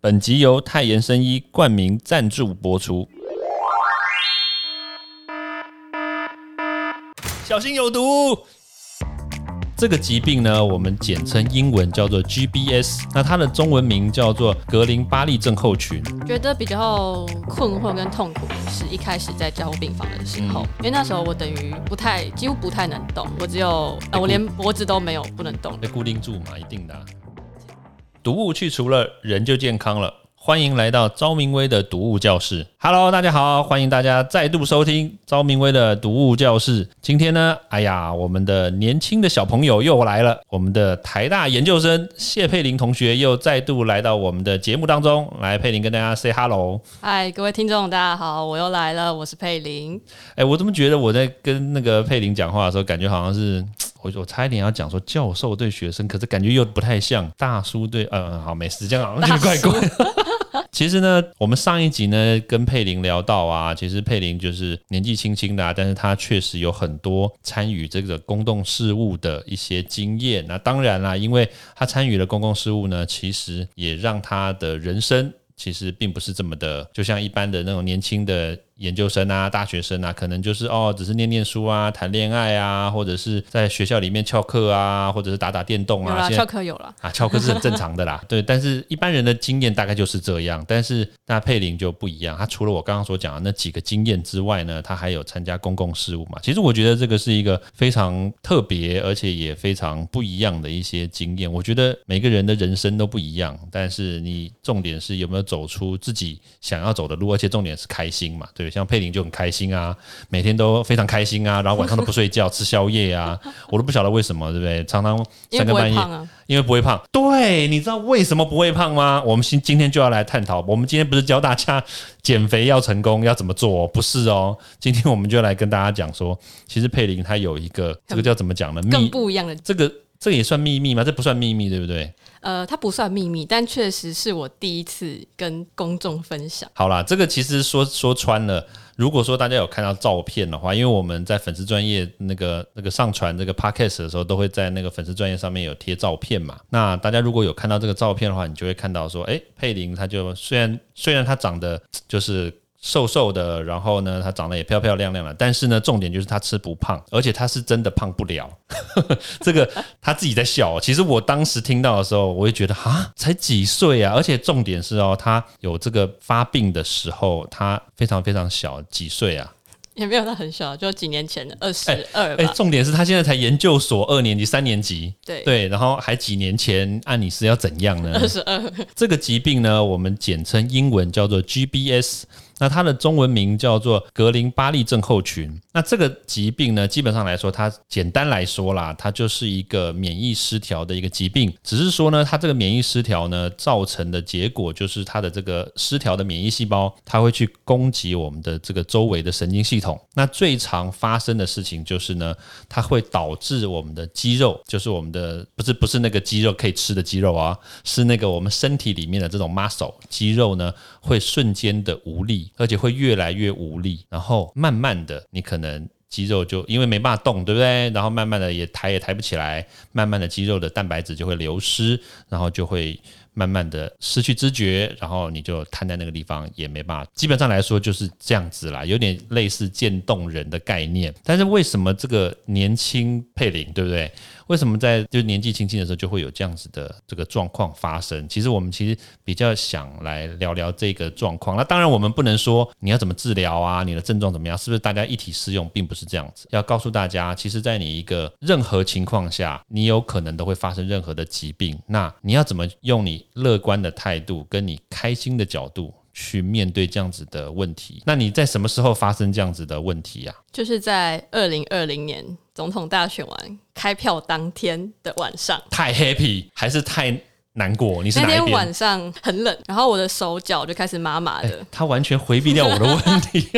本集由泰妍生医冠名赞助播出。小心有毒！这个疾病呢，我们简称英文叫做 GBS，那它的中文名叫做格林巴利症候群。觉得比较困惑跟痛苦的是一开始在加护病房的时候，因为那时候我等于不太，几乎不太能动，我只有，呃，我连脖子都没有，不能动。被固定住嘛，一定的啊、毒物去除了，人就健康了。欢迎来到昭明威的毒物教室。Hello，大家好，欢迎大家再度收听昭明威的毒物教室。今天呢，哎呀，我们的年轻的小朋友又来了，我们的台大研究生谢佩玲同学又再度来到我们的节目当中。来，佩玲跟大家 say hello。嗨，各位听众，大家好，我又来了，我是佩玲。哎，我怎么觉得我在跟那个佩玲讲话的时候，感觉好像是我我差一点要讲说教授对学生，可是感觉又不太像大叔对，呃，好，没事，这样好像有点怪怪。其实呢，我们上一集呢跟佩玲聊到啊，其实佩玲就是年纪轻轻的、啊，但是她确实有很多参与这个公共事务的一些经验。那当然啦，因为她参与了公共事务呢，其实也让她的人生其实并不是这么的，就像一般的那种年轻的。研究生啊，大学生啊，可能就是哦，只是念念书啊，谈恋爱啊，或者是在学校里面翘课啊，或者是打打电动啊。翘课有了啊，翘课是很正常的啦。对，但是一般人的经验大概就是这样。但是那佩玲就不一样，她除了我刚刚所讲的那几个经验之外呢，她还有参加公共事务嘛。其实我觉得这个是一个非常特别，而且也非常不一样的一些经验。我觉得每个人的人生都不一样，但是你重点是有没有走出自己想要走的路，而且重点是开心嘛，对。像佩玲就很开心啊，每天都非常开心啊，然后晚上都不睡觉，吃宵夜啊，我都不晓得为什么，对不对？常常三更半夜，因为不会胖。对，你知道为什么不会胖吗？我们今今天就要来探讨。我们今天不是教大家 减肥要成功要怎么做，不是哦。今天我们就来跟大家讲说，其实佩玲她有一个这个叫怎么讲呢？更不一样的这个，这个也算秘密吗？这不算秘密，对不对？呃，它不算秘密，但确实是我第一次跟公众分享。好啦，这个其实说说穿了。如果说大家有看到照片的话，因为我们在粉丝专业那个那个上传这个 podcast 的时候，都会在那个粉丝专业上面有贴照片嘛。那大家如果有看到这个照片的话，你就会看到说，哎，佩玲她就虽然虽然她长得就是。瘦瘦的，然后呢，她长得也漂漂亮亮的，但是呢，重点就是她吃不胖，而且她是真的胖不了。这个她自己在笑。其实我当时听到的时候，我也觉得啊，才几岁啊！而且重点是哦，她有这个发病的时候，她非常非常小，几岁啊？也没有她很小，就几年前的二十二。哎，重点是她现在才研究所二年级、三年级。对对，然后还几年前，按你是要怎样呢？二十二。这个疾病呢，我们简称英文叫做 GBS。那它的中文名叫做格林巴利症候群。那这个疾病呢，基本上来说，它简单来说啦，它就是一个免疫失调的一个疾病。只是说呢，它这个免疫失调呢，造成的结果就是它的这个失调的免疫细胞，它会去攻击我们的这个周围的神经系统。那最常发生的事情就是呢，它会导致我们的肌肉，就是我们的不是不是那个肌肉可以吃的肌肉啊，是那个我们身体里面的这种 muscle 肌肉呢，会瞬间的无力。而且会越来越无力，然后慢慢的，你可能肌肉就因为没办法动，对不对？然后慢慢的也抬也抬不起来，慢慢的肌肉的蛋白质就会流失，然后就会慢慢的失去知觉，然后你就瘫在那个地方，也没办法。基本上来说就是这样子啦，有点类似渐冻人的概念。但是为什么这个年轻佩林，对不对？为什么在就年纪轻轻的时候就会有这样子的这个状况发生？其实我们其实比较想来聊聊这个状况。那当然我们不能说你要怎么治疗啊，你的症状怎么样，是不是大家一体适用，并不是这样子。要告诉大家，其实，在你一个任何情况下，你有可能都会发生任何的疾病。那你要怎么用你乐观的态度，跟你开心的角度？去面对这样子的问题，那你在什么时候发生这样子的问题呀？就是在二零二零年总统大选完开票当天的晚上。太 happy 还是太难过？你是那天晚上很冷，然后我的手脚就开始麻麻的。他完全回避掉我的问题。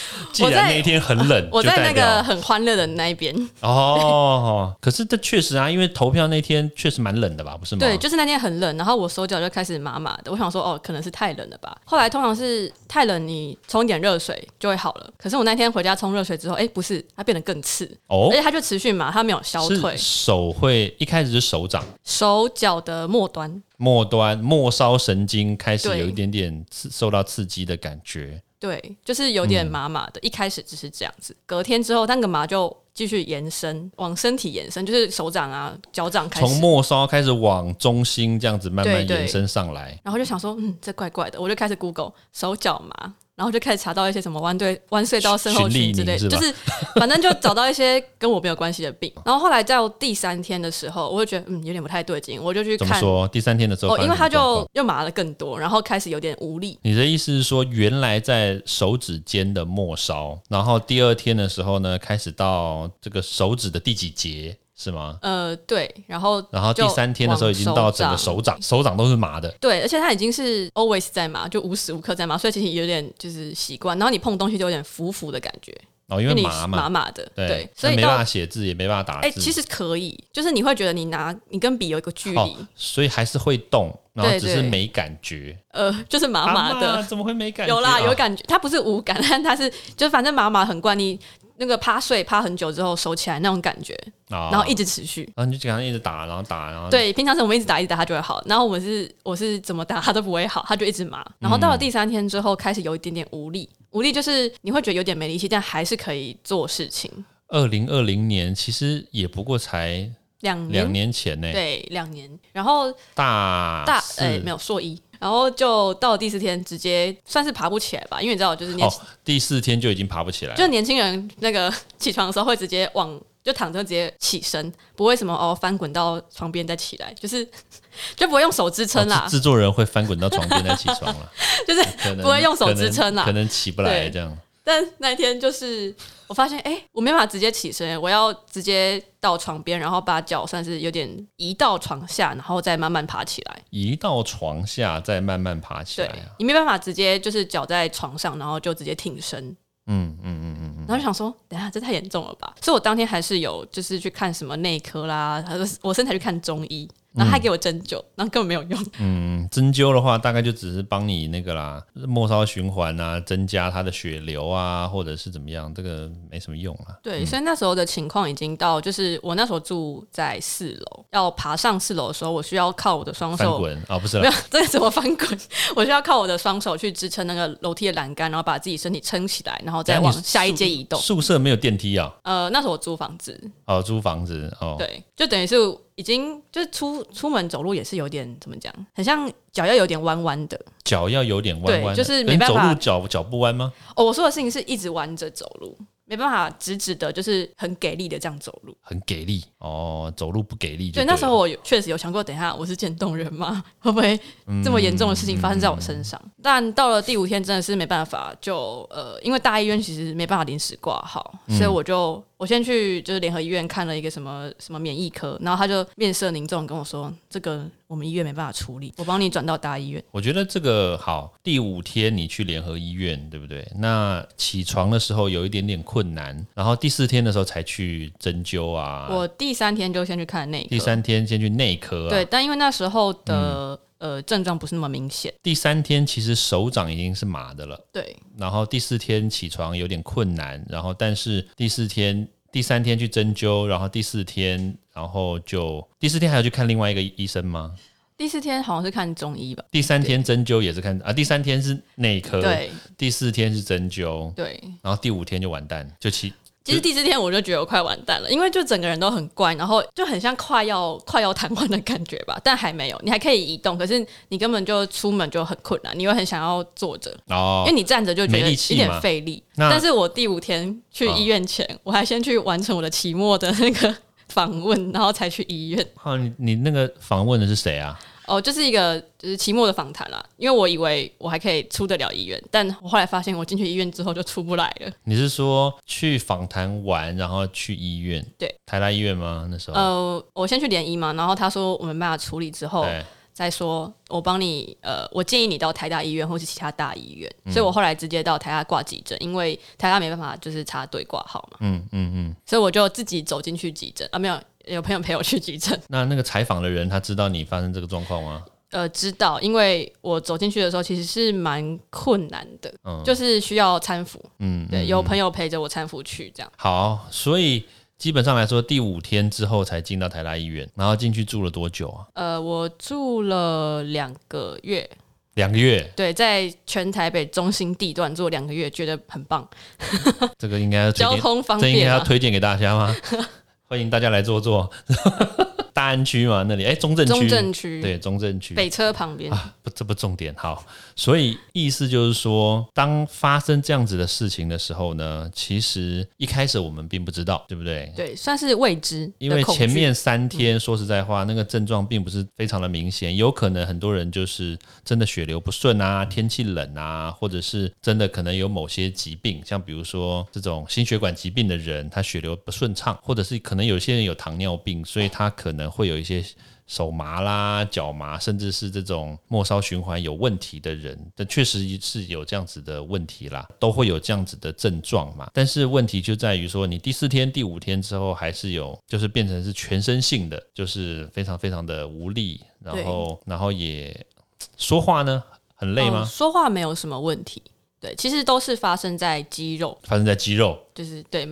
既然那一天很冷，我在那个很欢乐的那一边。哦，可是这确实啊，因为投票那天确实蛮冷的吧，不是吗？对，就是那天很冷，然后我手脚就开始麻麻的。我想说，哦，可能是太冷了吧。后来通常是太冷，你冲点热水就会好了。可是我那天回家冲热水之后，哎，不是，它变得更刺，哦而且它就持续麻，它没有消退。手会一开始是手掌手脚的末端，末端末梢神经开始有一点点刺受到刺激的感觉，对，就是有点麻麻的。一开始只是这样子，隔天之后那个麻就继续延伸，往身体延伸，就是手掌啊、脚掌开始从始。末梢开始往中心这样子慢慢延伸上来。然后就想说，嗯，这怪怪的，我就开始 Google 手脚麻，然后就开始查到一些什么弯对弯隧道症候循群之类就是反正就找到一些跟我没有关系的病。然后后来在第三天的时候，我就觉得嗯有点不太对劲，我就去看怎么说？第三天的时候哦，因为它什么状况就又麻了更多，然后开始有点无力。你的意思是说，原来在手指尖的末梢，然后第二天的时候呢，开始到这个手指的第几节是吗？呃，对，然后然后第三天的时候已经到整个手掌，手掌都是麻的。对，而且它已经是 always 在麻，就无时无刻在麻，所以其实有点就是习惯。然后你碰东西就有点浮浮的感觉，哦，因为你麻嘛，麻麻的，对，对，所以没办法写字，也没办法打字。哎、其实可以，就是你会觉得你拿你跟笔有一个距离，哦，所以还是会动，然后只是没感觉。呃，就是麻麻的。啊怎么会没感觉？有啦，有啊感觉，它不是无感，但它是就反正麻麻很怪，你那个趴睡趴很久之后收起来那种感觉，啊然后一直持续。然后你就给他一直打，然后打，然后对，平常是我们一直打一直打它就会好，然后我们是我是怎么打它都不会好，它就一直麻。然后到了第三天之后，开始有一点点无力，无力就是你会觉得有点没力气，但还是可以做事情。二零二零年其实也不过才两年，两年前呢，对，两年。然后大大四哎、没有硕一，然后就到了第四天，直接算是爬不起来吧，因为你知道，就是年、哦，第四天就已经爬不起来了，就年轻人那个起床的时候会直接往就躺着直接起身，不会什么哦翻滚到床边再起来，就是 就不会用手支撑啦。哦，制制作人会翻滚到床边再起床了，就是不会用手支撑啦。可能起不来对。这样。但那一天就是我发现，哎、我没办法直接起身，我要直接到床边，然后把脚算是有点移到床下，然后再慢慢爬起来。移到床下，再慢慢爬起来啊。你没办法直接就是脚在床上，然后就直接挺身。嗯嗯嗯嗯嗯，然后就想说，等下这太严重了吧？所以我当天还是有就是去看什么内科啦，还是我甚至还去看中医，然后还给我针灸，然后根本没有用。嗯，针灸的话，大概就只是帮你那个啦，末梢循环啊，增加它的血流啊，或者是怎么样，这个没什么用啊。对，所以那时候的情况已经到，就是我那时候住在四楼，要爬上四楼的时候，我需要靠我的双手。翻滚啊、不是没啦有，这个怎么翻滚？我需要靠我的双手去支撑那个楼梯的栏杆，然后把自己身体撑起来，然后再往下一阶移动。宿舍没有电梯啊？呃，那时候我租房子，哦，租房子哦。对，就等于是已经就是出出门走路也是有点怎么讲，很像脚要有点弯弯的。脚要有点弯弯的，对就是没办法路脚脚不弯吗？哦，我说的事情是一直弯着走路，没办法直直的，就是很给力的这样走路。很给力哦，走路不给力就对，对那时候我有确实有想过，等一下我是渐冻人吗？会不会这么严重的事情发生在我身上？但到了第五天，真的是没办法，就呃，因为大医院其实没办法临时挂号，所以我就我先去就是联合医院看了一个什么什么免疫科，然后他就面色凝重地跟我说，这个我们医院没办法处理，我帮你转到大医院。我觉得这个好，第五天你去联合医院，对不对？那起床的时候有一点点困难，然后第四天的时候才去针灸啊。我第三天就先去看内科，第三天先去内科啊。对，但因为那时候的、呃症状不是那么明显，第三天其实手掌已经是麻的了，对然后第四天起床有点困难，然后但是第四天、第三天去针灸，然后第四天，然后就第四天还要去看另外一个医生吗？第四天好像是看中医吧，第三天针灸也是看啊，第三天是内科，对第四天是针灸，对。然后第五天就完蛋，就起其实第四天我就觉得我快完蛋了，因为就整个人都很怪，然后就很像快要快要瘫痪的感觉吧，但还没有，你还可以移动，可是你根本就出门就很困难，你又很想要坐着，哦因为你站着就觉得有点费力。那但是我第五天去医院前，我还先去完成我的期末的那个访问，然后才去医院。啊，你你那个访问的是谁啊？哦，就是一个就是期末的访谈啦，因为我以为我还可以出得了医院，但我后来发现我进去医院之后就出不来了。你是说去访谈完然后去医院？对，台大医院吗？那时候？呃，我先去联医嘛，然后他说我们办法处理之后，对，再说我帮你，呃，我建议你到台大医院或是其他大医院，嗯。所以我后来直接到台大挂急诊，因为台大没办法就是插队挂号嘛，嗯嗯嗯。所以我就自己走进去急诊。啊，没有有朋友陪我去急诊，那那个采访的人他知道你发生这个状况吗？呃，知道，因为我走进去的时候其实是蛮困难的，嗯。就是需要搀扶，嗯，对，嗯。有朋友陪着我搀扶去这样。好，所以基本上来说，第五天之后才进到台大医院，然后进去住了多久啊？呃，我住了两个月，两个月，对，在全台北中心地段做两个月，觉得很棒，这个应该交通方便这应该。要推荐给大家吗？欢迎大家来坐坐。大安区嘛，那里？哎，中正区，中正区。对，中正区。北车旁边，啊，不，这不重点。好，所以意思就是说，当发生这样子的事情的时候呢，其实一开始我们并不知道，对不对？对，算是未知因为前面三天，说实在话，那个症状并不是非常的明显，有可能很多人就是真的血流不顺啊，天气冷啊，或者是真的可能有某些疾病，像比如说这种心血管疾病的人，他血流不顺畅，或者是可能有些人有糖尿病，所以他可能会有一些。手麻啦、脚麻，甚至是这种末梢循环有问题的人，但确实是有这样子的问题啦，都会有这样子的症状嘛。但是问题就在于说，你第四天、第五天之后，还是有，就是变成是全身性的，就是非常非常的无力，然后然后也说话呢很累嗯吗？说话没有什么问题，对，其实都是发生在肌肉，发生在肌肉，就是对。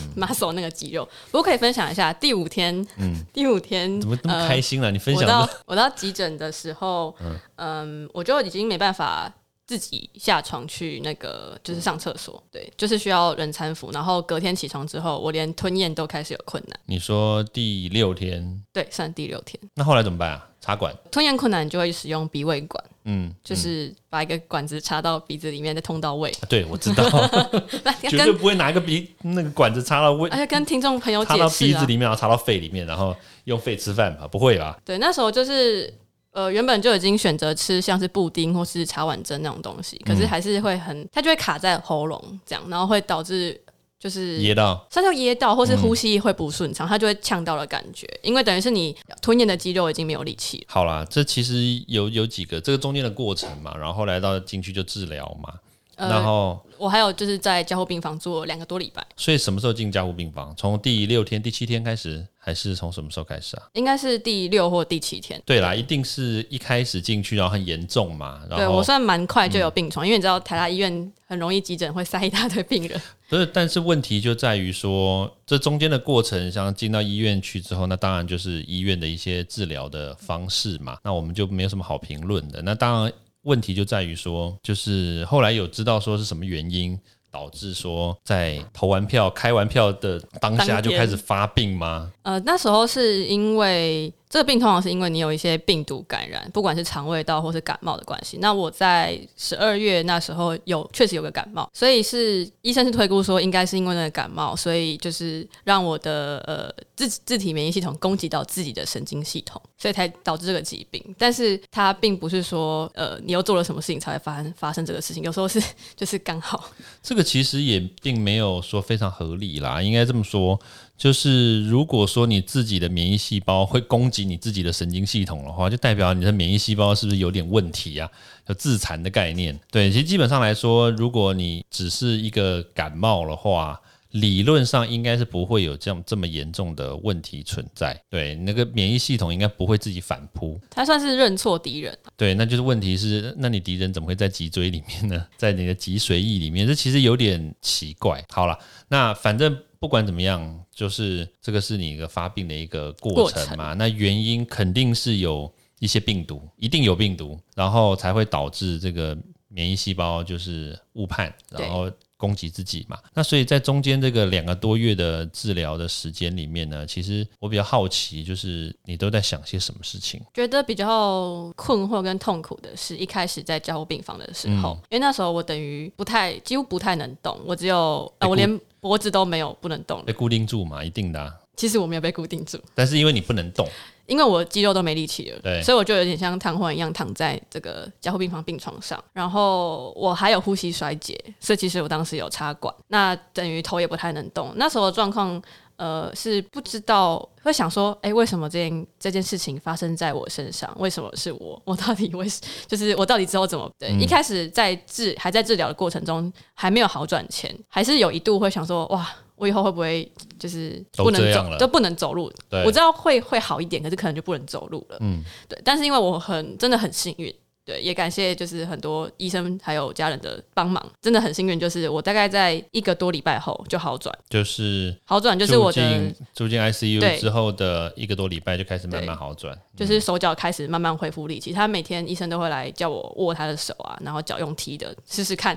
muscle 那个肌肉，不过可以分享一下。第五天，嗯。第五天嗯怎么那么呃开心了、你分我到我到急诊的时候，嗯我就已经没办法自己下床去那个就是上厕所，对，就是需要人搀扶。然后隔天起床之后，我连吞咽都开始有困难，你说第六天，对，算第六天，那后来怎么办啊？插管，吞咽困难就会使用鼻胃管，嗯，就是把一个管子插到鼻子里面，再通到胃。啊对我知道，那绝对不会拿一个鼻那个管子插到胃而且跟听众朋友插到解释啊，鼻子里面，然后插到肺里面，然后用肺吃饭吧？不会吧？对，那时候就是呃，原本就已经选择吃像是布丁或是茶碗蒸那种东西，可嗯。是还是会很，它就会卡在喉咙这样，然后会导致就是噎到，它就噎到，或是呼吸会不顺畅，它就会呛到的感觉，因为等于是你吞咽的肌肉已经没有力气了。好啦，这其实有有几个这个中间的过程嘛，然后后来到进去就治疗嘛，然呃，后我还有就是在加护病房做两个多礼拜，所以什么时候进加护病房？从第六天、第七天开始，还是从什么时候开始啊？应该是第六或第七天。对啦，一定是一开始进去然后很严重嘛，对我算蛮快就有病床，因为你知道台大医院很容易急诊会塞一大堆病人。不是，但是问题就在于说，这中间的过程，像进到医院去之后，那当然就是医院的一些治疗的方式嘛，那我们就没有什么好评论的。那当然，问题就在于说，就是后来有知道说是什么原因导致说在投完票、开完票的当下就开始发病吗？呃，那时候是因为这个病通常是因为你有一些病毒感染，不管是肠胃道或是感冒的关系。那我在十二月那时候有确实有个感冒，所以是医生是推估说应该是因为那个感冒，所以就是让我的呃自自体免疫系统攻击到自己的神经系统，所以才导致这个疾病。但是它并不是说呃你又做了什么事情才会发生发生这个事情，有时候是就是刚好。这个其实也并没有说非常合理啦，应该这么说，就是如果说你自己的免疫细胞会攻击你自己的神经系统的话，就代表你的免疫细胞是不是有点问题啊？有自残的概念。对，其实基本上来说，如果你只是一个感冒的话，理论上应该是不会有这样这么严重的问题存在。对，那个免疫系统应该不会自己反扑。它算是认错敌人，对，那就是问题是，那你敌人怎么会在脊椎里面呢？在你的脊髓液里面，这其实有点奇怪。好了，那反正不管怎么样，就是这个是你一个发病的一个过程嘛。那原因肯定是有一些病毒，一定有病毒，然后才会导致这个免疫细胞就是误判，然后。攻击自己嘛，那所以在中间这个两个多月的治疗的时间里面呢，其实我比较好奇，就是你都在想些什么事情？觉得比较困惑跟痛苦的是，一开始在交护病房的时候，因为那时候我等于不太，几乎不太能动，我只有，呃、我连脖子都没有不能动被。固定住嘛，一定的、啊。其实我没有被固定住，但是因为你不能动，因为我肌肉都没力气了，对所以我就有点像瘫痪一样躺在这个加护病房病床上，然后我还有呼吸衰竭，所以其实我当时有插管，那等于头也不太能动。那时候的状况，呃是不知道会想说，哎，为什么这件这件事情发生在我身上？为什么是我？我到底为就是我到底之后怎么？对，一开始在治还在治疗的过程中还没有好转前，还是有一度会想说，哇，我以后会不会就是不能走都不能走路？我知道会会好一点，可是可能就不能走路了。嗯，对，但是因为我很真的很幸运。对，也感谢就是很多医生还有家人的帮忙，真的很幸运，就是我大概在一个多礼拜后就好转，就是好转，就是我的住进 ICU 之后的一个多礼拜就开始慢慢好转，就是手脚开始慢慢恢复力气。他每天医生都会来叫我握他的手啊，然后脚用踢的试试看。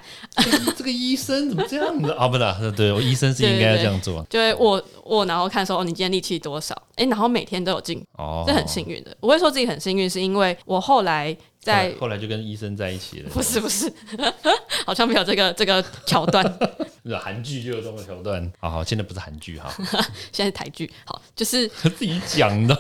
这个医生怎么这样子啊？不啦，对我医生是应该要这样做，就会握握，然后看说哦，你今天力气多少？哎，然后每天都有进，哦，这很幸运的。我会说自己很幸运，是因为我后来。在后来就跟医生在一起了。不是不是，好像没有这个这个桥段。韩剧就有这种桥段。好好，现在不是韩剧哈，现在是台剧。好，就是自己讲的。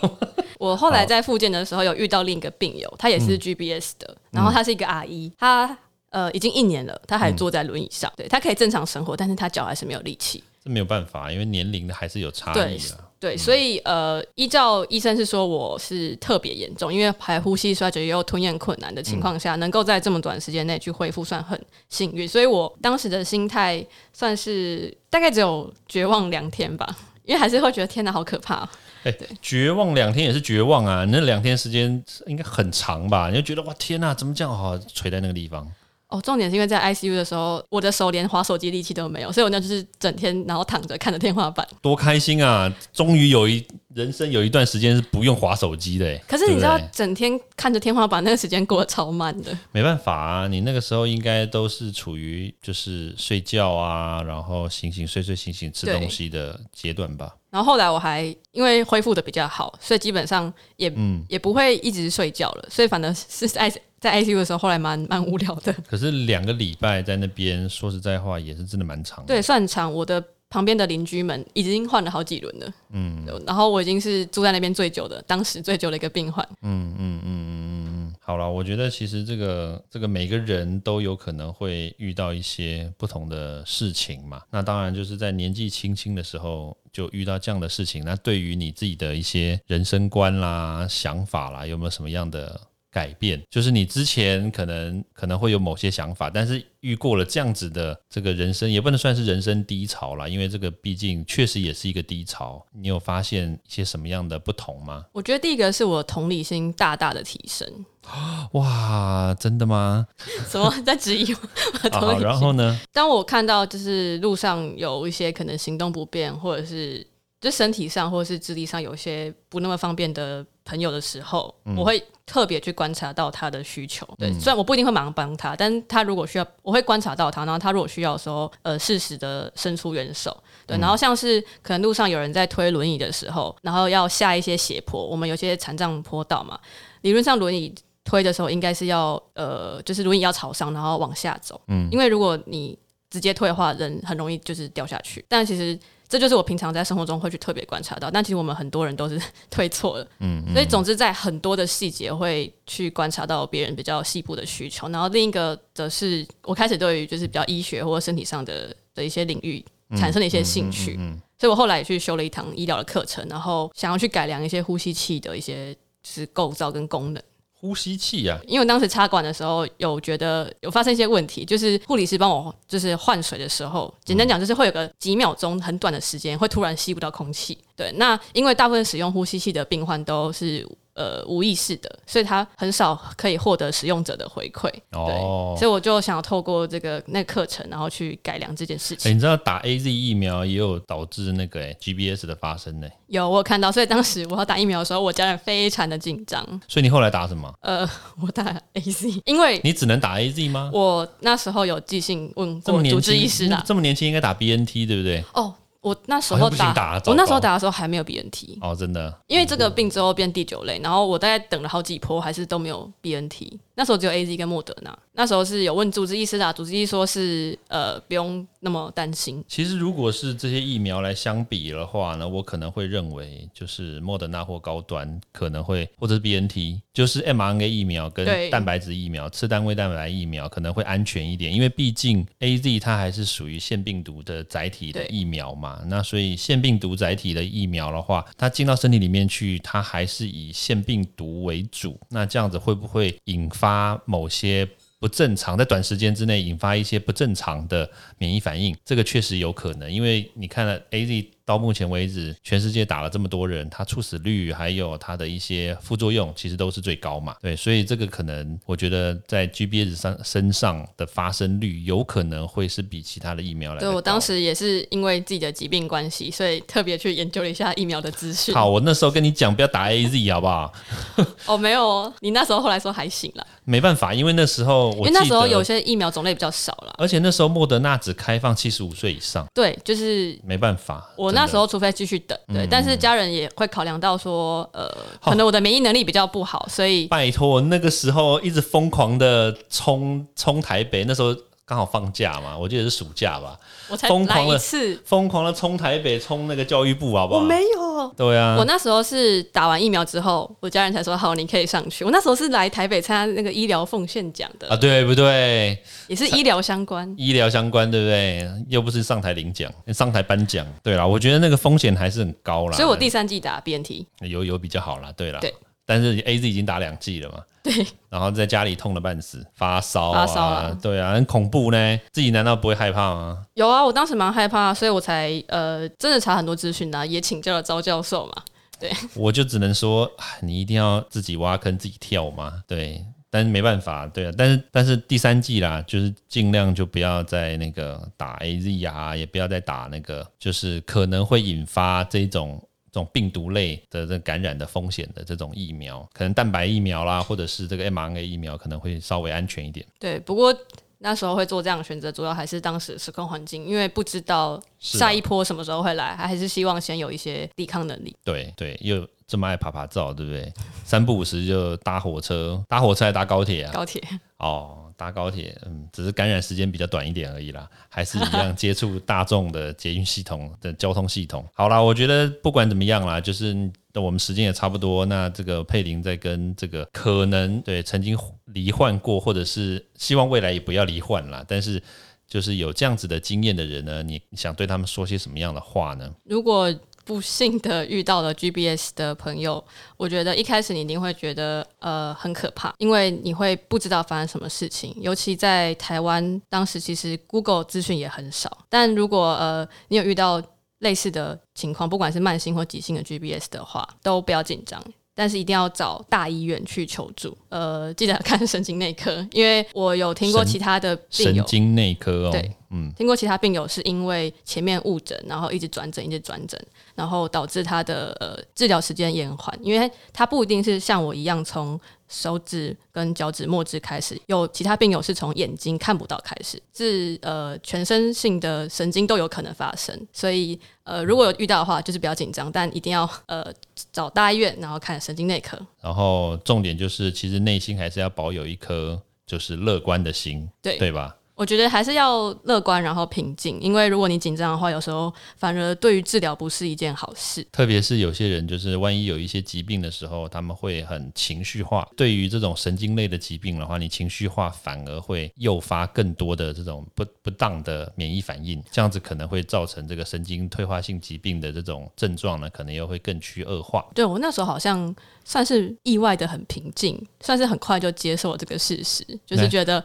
我后来在复健的时候有遇到另一个病友，他也是 GBS 的，然后他是一个阿姨，他呃已经一年了，他还坐在轮椅上，对他可以正常生活，但是他脚还是没有力气。这没有办法，因为年龄的还是有差异的。对，所以呃，依照医生是说我是特别严重，因为还呼吸衰竭又吞咽困难的情况下，能够在这么短时间内去恢复，算很幸运。所以我当时的心态算是大概只有绝望两天吧，因为还是会觉得天哪，好可怕。哎，绝望两天也是绝望啊，那两天时间应该很长吧？你就觉得哇，天哪，怎么这样好垂在那个地方？哦，重点是因为在 ICU 的时候，我的手连滑手机力气都没有，所以我那就是整天然后躺着看着天花板，多开心啊！终于有一人生有一段时间是不用滑手机的。可是你知道，整天看着天花板，那个时间过得超慢的。没办法啊，你那个时候应该都是处于就是睡觉啊，然后醒醒睡睡醒醒吃东西的阶段吧。然后后来我还因为恢复的比较好，所以基本上也嗯也不会一直睡觉了，所以反正是在。在 ICU 的时候，后来蛮蛮无聊的。可是两个礼拜在那边，说实在话，也是真的蛮长。对，算长。我的旁边的邻居们已经换了好几轮了。嗯，然后我已经是住在那边最久的，当时最久的一个病患。嗯嗯嗯嗯嗯。好了，我觉得其实这个这个每个人都有可能会遇到一些不同的事情嘛。那当然就是在年纪轻轻的时候就遇到这样的事情，那对于你自己的一些人生观啦、想法啦，有没有什么样的？改变就是你之前可能可能会有某些想法，但是遇过了这样子的这个人生，也不能算是人生低潮啦，因为这个毕竟确实也是一个低潮。你有发现一些什么样的不同吗？我觉得第一个是我同理心大大的提升。哇，真的吗？什么在质疑我？好，然后呢？当我看到就是路上有一些可能行动不便，或者是就身体上或者是智力上有些不那么方便的。朋友的时候，我会特别去观察到他的需求。对，虽然我不一定会马上帮他，但他如果需要，我会观察到他，然后他如果需要的时候，呃，适时的伸出援手。对，然后像是可能路上有人在推轮椅的时候，然后要下一些斜坡，我们有些残障坡道嘛，理论上轮椅推的时候应该是要呃，就是轮椅要朝上，然后往下走。嗯，因为如果你直接推的话，人很容易就是掉下去。但其实。这就是我平常在生活中会去特别观察到，但其实我们很多人都是 推错了，嗯，所以总之在很多的细节会去观察到别人比较细部的需求，然后另一个则是我开始对于就是比较医学或身体上的的一些领域产生了一些兴趣，所以我后来也去修了一堂医疗的课程，然后想要去改良一些呼吸器的一些就是构造跟功能。呼吸器呀，因为当时插管的时候有觉得有发生一些问题，就是护理师帮我就是换水的时候，简单讲就是会有个几秒钟很短的时间会突然吸不到空气。对，那因为大部分使用呼吸器的病患都是。呃，无意识的，所以他很少可以获得使用者的回馈。哦，所以我就想要透过这个那课程，然后去改良这件事情。你知道打 A Z 疫苗也有导致那个 G B S 的发生呢？有，我看到。所以当时我要打疫苗的时候，我家人非常的紧张。所以你后来打什么？呃，我打 A Z，因为你只能打 A Z 吗？我那时候有寄信问过主治医师的，这么年轻应该打 B N T 对不对？哦。我那时候打，我那时候打的时候还没有 BNT 哦，真的，因为这个病之后变第九类，然后我大概等了好几波，还是都没有 BNT。那时候只有 AZ 跟莫德纳。那时候是有问主治医师的，主治医说是呃不用那么担心。其实如果是这些疫苗来相比的话呢，我可能会认为就是莫德纳或高端可能会，或者是 B N T，就是 m R N A 疫苗跟蛋白质疫苗、次单位蛋白疫苗可能会安全一点，因为毕竟 A Z 它还是属于腺病毒的载体的疫苗嘛。那所以腺病毒载体的疫苗的话，它进到身体里面去，它还是以腺病毒为主。那这样子会不会引发某些？不正常，在短时间之内引发一些不正常的免疫反应，这个确实有可能。因为你看了 A Z 到目前为止，全世界打了这么多人，它猝死率还有它的一些副作用，其实都是最高嘛。对，所以这个可能我觉得在 G B S 上身上的发生率，有可能会是比其他的疫苗来。对我当时也是因为自己的疾病关系，所以特别去研究了一下疫苗的资讯。好，我那时候跟你讲不要打 A Z 好不好？哦，没有哦，你那时候后来说还行啦，没办法，因为那时候我因为那时候有些疫苗种类比较少了。而且那时候莫德纳只开放七十五岁以上，对，就是没办法。我那时候除非继续等，对，但是家人也会考量到说，呃，可能我的免疫能力比较不好，所以拜托，那个时候一直疯狂的冲冲台北，那时候刚好放假嘛，我记得是暑假吧，我才来疯狂了一次。疯狂的冲台北，冲那个教育部，好不好？我没有，对啊我，那时候是打完疫苗之后，我家人才说好，你可以上去。我那时候是来台北参加那个医疗奉献奖的，啊，对不对？也是医疗相关。医疗相关，对不对？又不是上台领奖，上台颁奖，对啦，我觉得那个风险还是很高啦。所以我第三季打 BNT，有有比较好啦，对啦。对。但是 A Z 已经打两剂了嘛，对，然后在家里痛的半死，发烧啊，发烧啊对啊，很恐怖呢。自己难道不会害怕吗？有啊，我当时蛮害怕，所以我才呃真的查很多资讯啊，也请教了招教授嘛。对 我就只能说，你一定要自己挖坑自己跳嘛，对。但是没办法，对啊，但是但是第三季啦，就是尽量就不要再那个打 A Z 啊，也不要再打那个，就是可能会引发这种这种病毒类的这感染的风险的这种疫苗，可能蛋白疫苗啦，或者是这个 mRNA 疫苗可能会稍微安全一点。对，不过那时候会做这样的选择，主要还是当时的时空环境，因为不知道下一波什么时候会来，还是希望先有一些抵抗能力。对对，又这么爱爬爬照，对不对？三不五时就搭火车，搭火车还搭高铁啊？高铁哦，搭高铁，嗯，只是感染时间比较短一点而已啦，还是一样接触大众的捷运系统的交通系统。好啦，我觉得不管怎么样啦，就是我们时间也差不多，那这个佩林在跟这个可能对曾经罹患过，或者是希望未来也不要罹患啦，但是就是有这样子的经验的人呢，你想对他们说些什么样的话呢？如果不幸的遇到了 GBS 的朋友，我觉得一开始你一定会觉得呃很可怕，因为你会不知道发生什么事情。尤其在台湾，当时其实 Google 资讯也很少。但如果呃你有遇到类似的情况，不管是慢性或急性的 GBS 的话，都不要紧张。但是一定要找大医院去求助，呃，记得看神经内科，因为我有听过其他的病友，神经内科哦，对，嗯，听过其他病友是因为前面误诊，然后一直转诊，一直转诊，然后导致他的呃治疗时间延缓，因为他不一定是像我一样从手指跟脚趾末指开始，有其他病友是从眼睛看不到开始，是呃全身性的神经都有可能发生，所以呃如果有遇到的话，就是比较紧张，但一定要呃找大医院，然后看神经内科。然后重点就是，其实内心还是要保有一颗就是乐观的心，对对吧？我觉得还是要乐观，然后平静，因为如果你紧张的话，有时候反而对于治疗不是一件好事。特别是有些人，就是万一有一些疾病的时候，他们会很情绪化。对于这种神经类的疾病的话，你情绪化反而会诱发更多的这种不不当的免疫反应，这样子可能会造成这个神经退化性疾病的这种症状呢，可能又会更趋恶化。对我那时候好像算是意外的很平静，算是很快就接受了这个事实，就是觉得。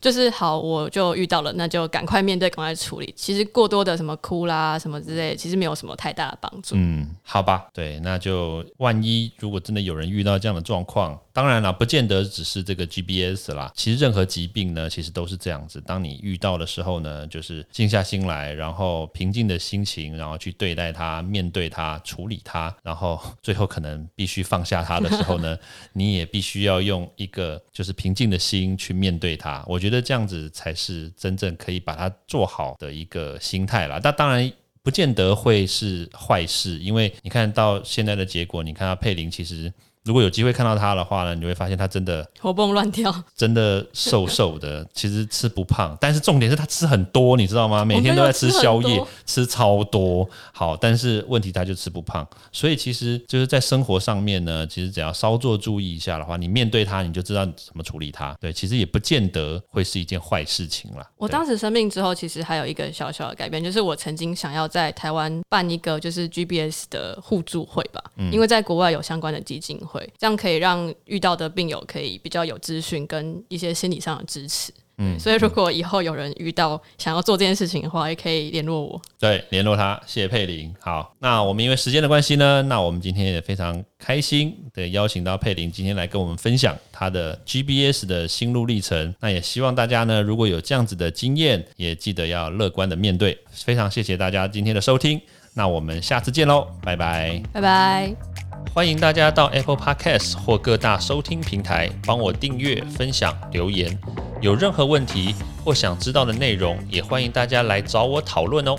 就是好，我就遇到了，那就赶快面对，赶快处理。其实过多的什么哭啦什么之类，其实没有什么太大的帮助。嗯，好吧，对，那就万一如果真的有人遇到这样的状况，当然了，不见得只是这个 GBS 啦，其实任何疾病呢，其实都是这样子。当你遇到的时候呢，就是静下心来，然后平静的心情，然后去对待它、面对它、处理它，然后最后可能必须放下它的时候呢，你也必须要用一个就是平静的心去面对它。我觉得这样子才是真正可以把它做好的一个心态啦。那当然。不见得会是坏事，因为你看到现在的结果，你看到佩林其实如果有机会看到他的话呢，你会发现他真的活蹦乱跳，真的瘦瘦的，其实吃不胖，但是重点是他吃很多，你知道吗？每天都在吃宵夜，吃超多。好，但是问题他就吃不胖，所以其实就是在生活上面呢，其实只要稍作注意一下的话，你面对他你就知道怎么处理他。对，其实也不见得会是一件坏事情了。我当时生病之后，其实还有一个小小的改变，就是我曾经想要在台湾办一个就是 GBS 的互助会吧，嗯因为在国外有相关的基金会，这样可以让遇到的病友可以比较有资讯跟一些心理上的支持。嗯，所以如果以后有人遇到想要做这件事情的话，也可以联络我。对，联络他，谢谢佩玲。好，那我们因为时间的关系呢，那我们今天也非常开心的邀请到佩玲今天来跟我们分享她的 GBS 的心路历程。那也希望大家呢，如果有这样子的经验，也记得要乐观的面对。非常谢谢大家今天的收听，那我们下次见喽，拜拜，拜拜。欢迎大家到 Apple Podcast 或各大收听平台帮我订阅、分享、留言。有任何问题或想知道的内容，也欢迎大家来找我讨论哦。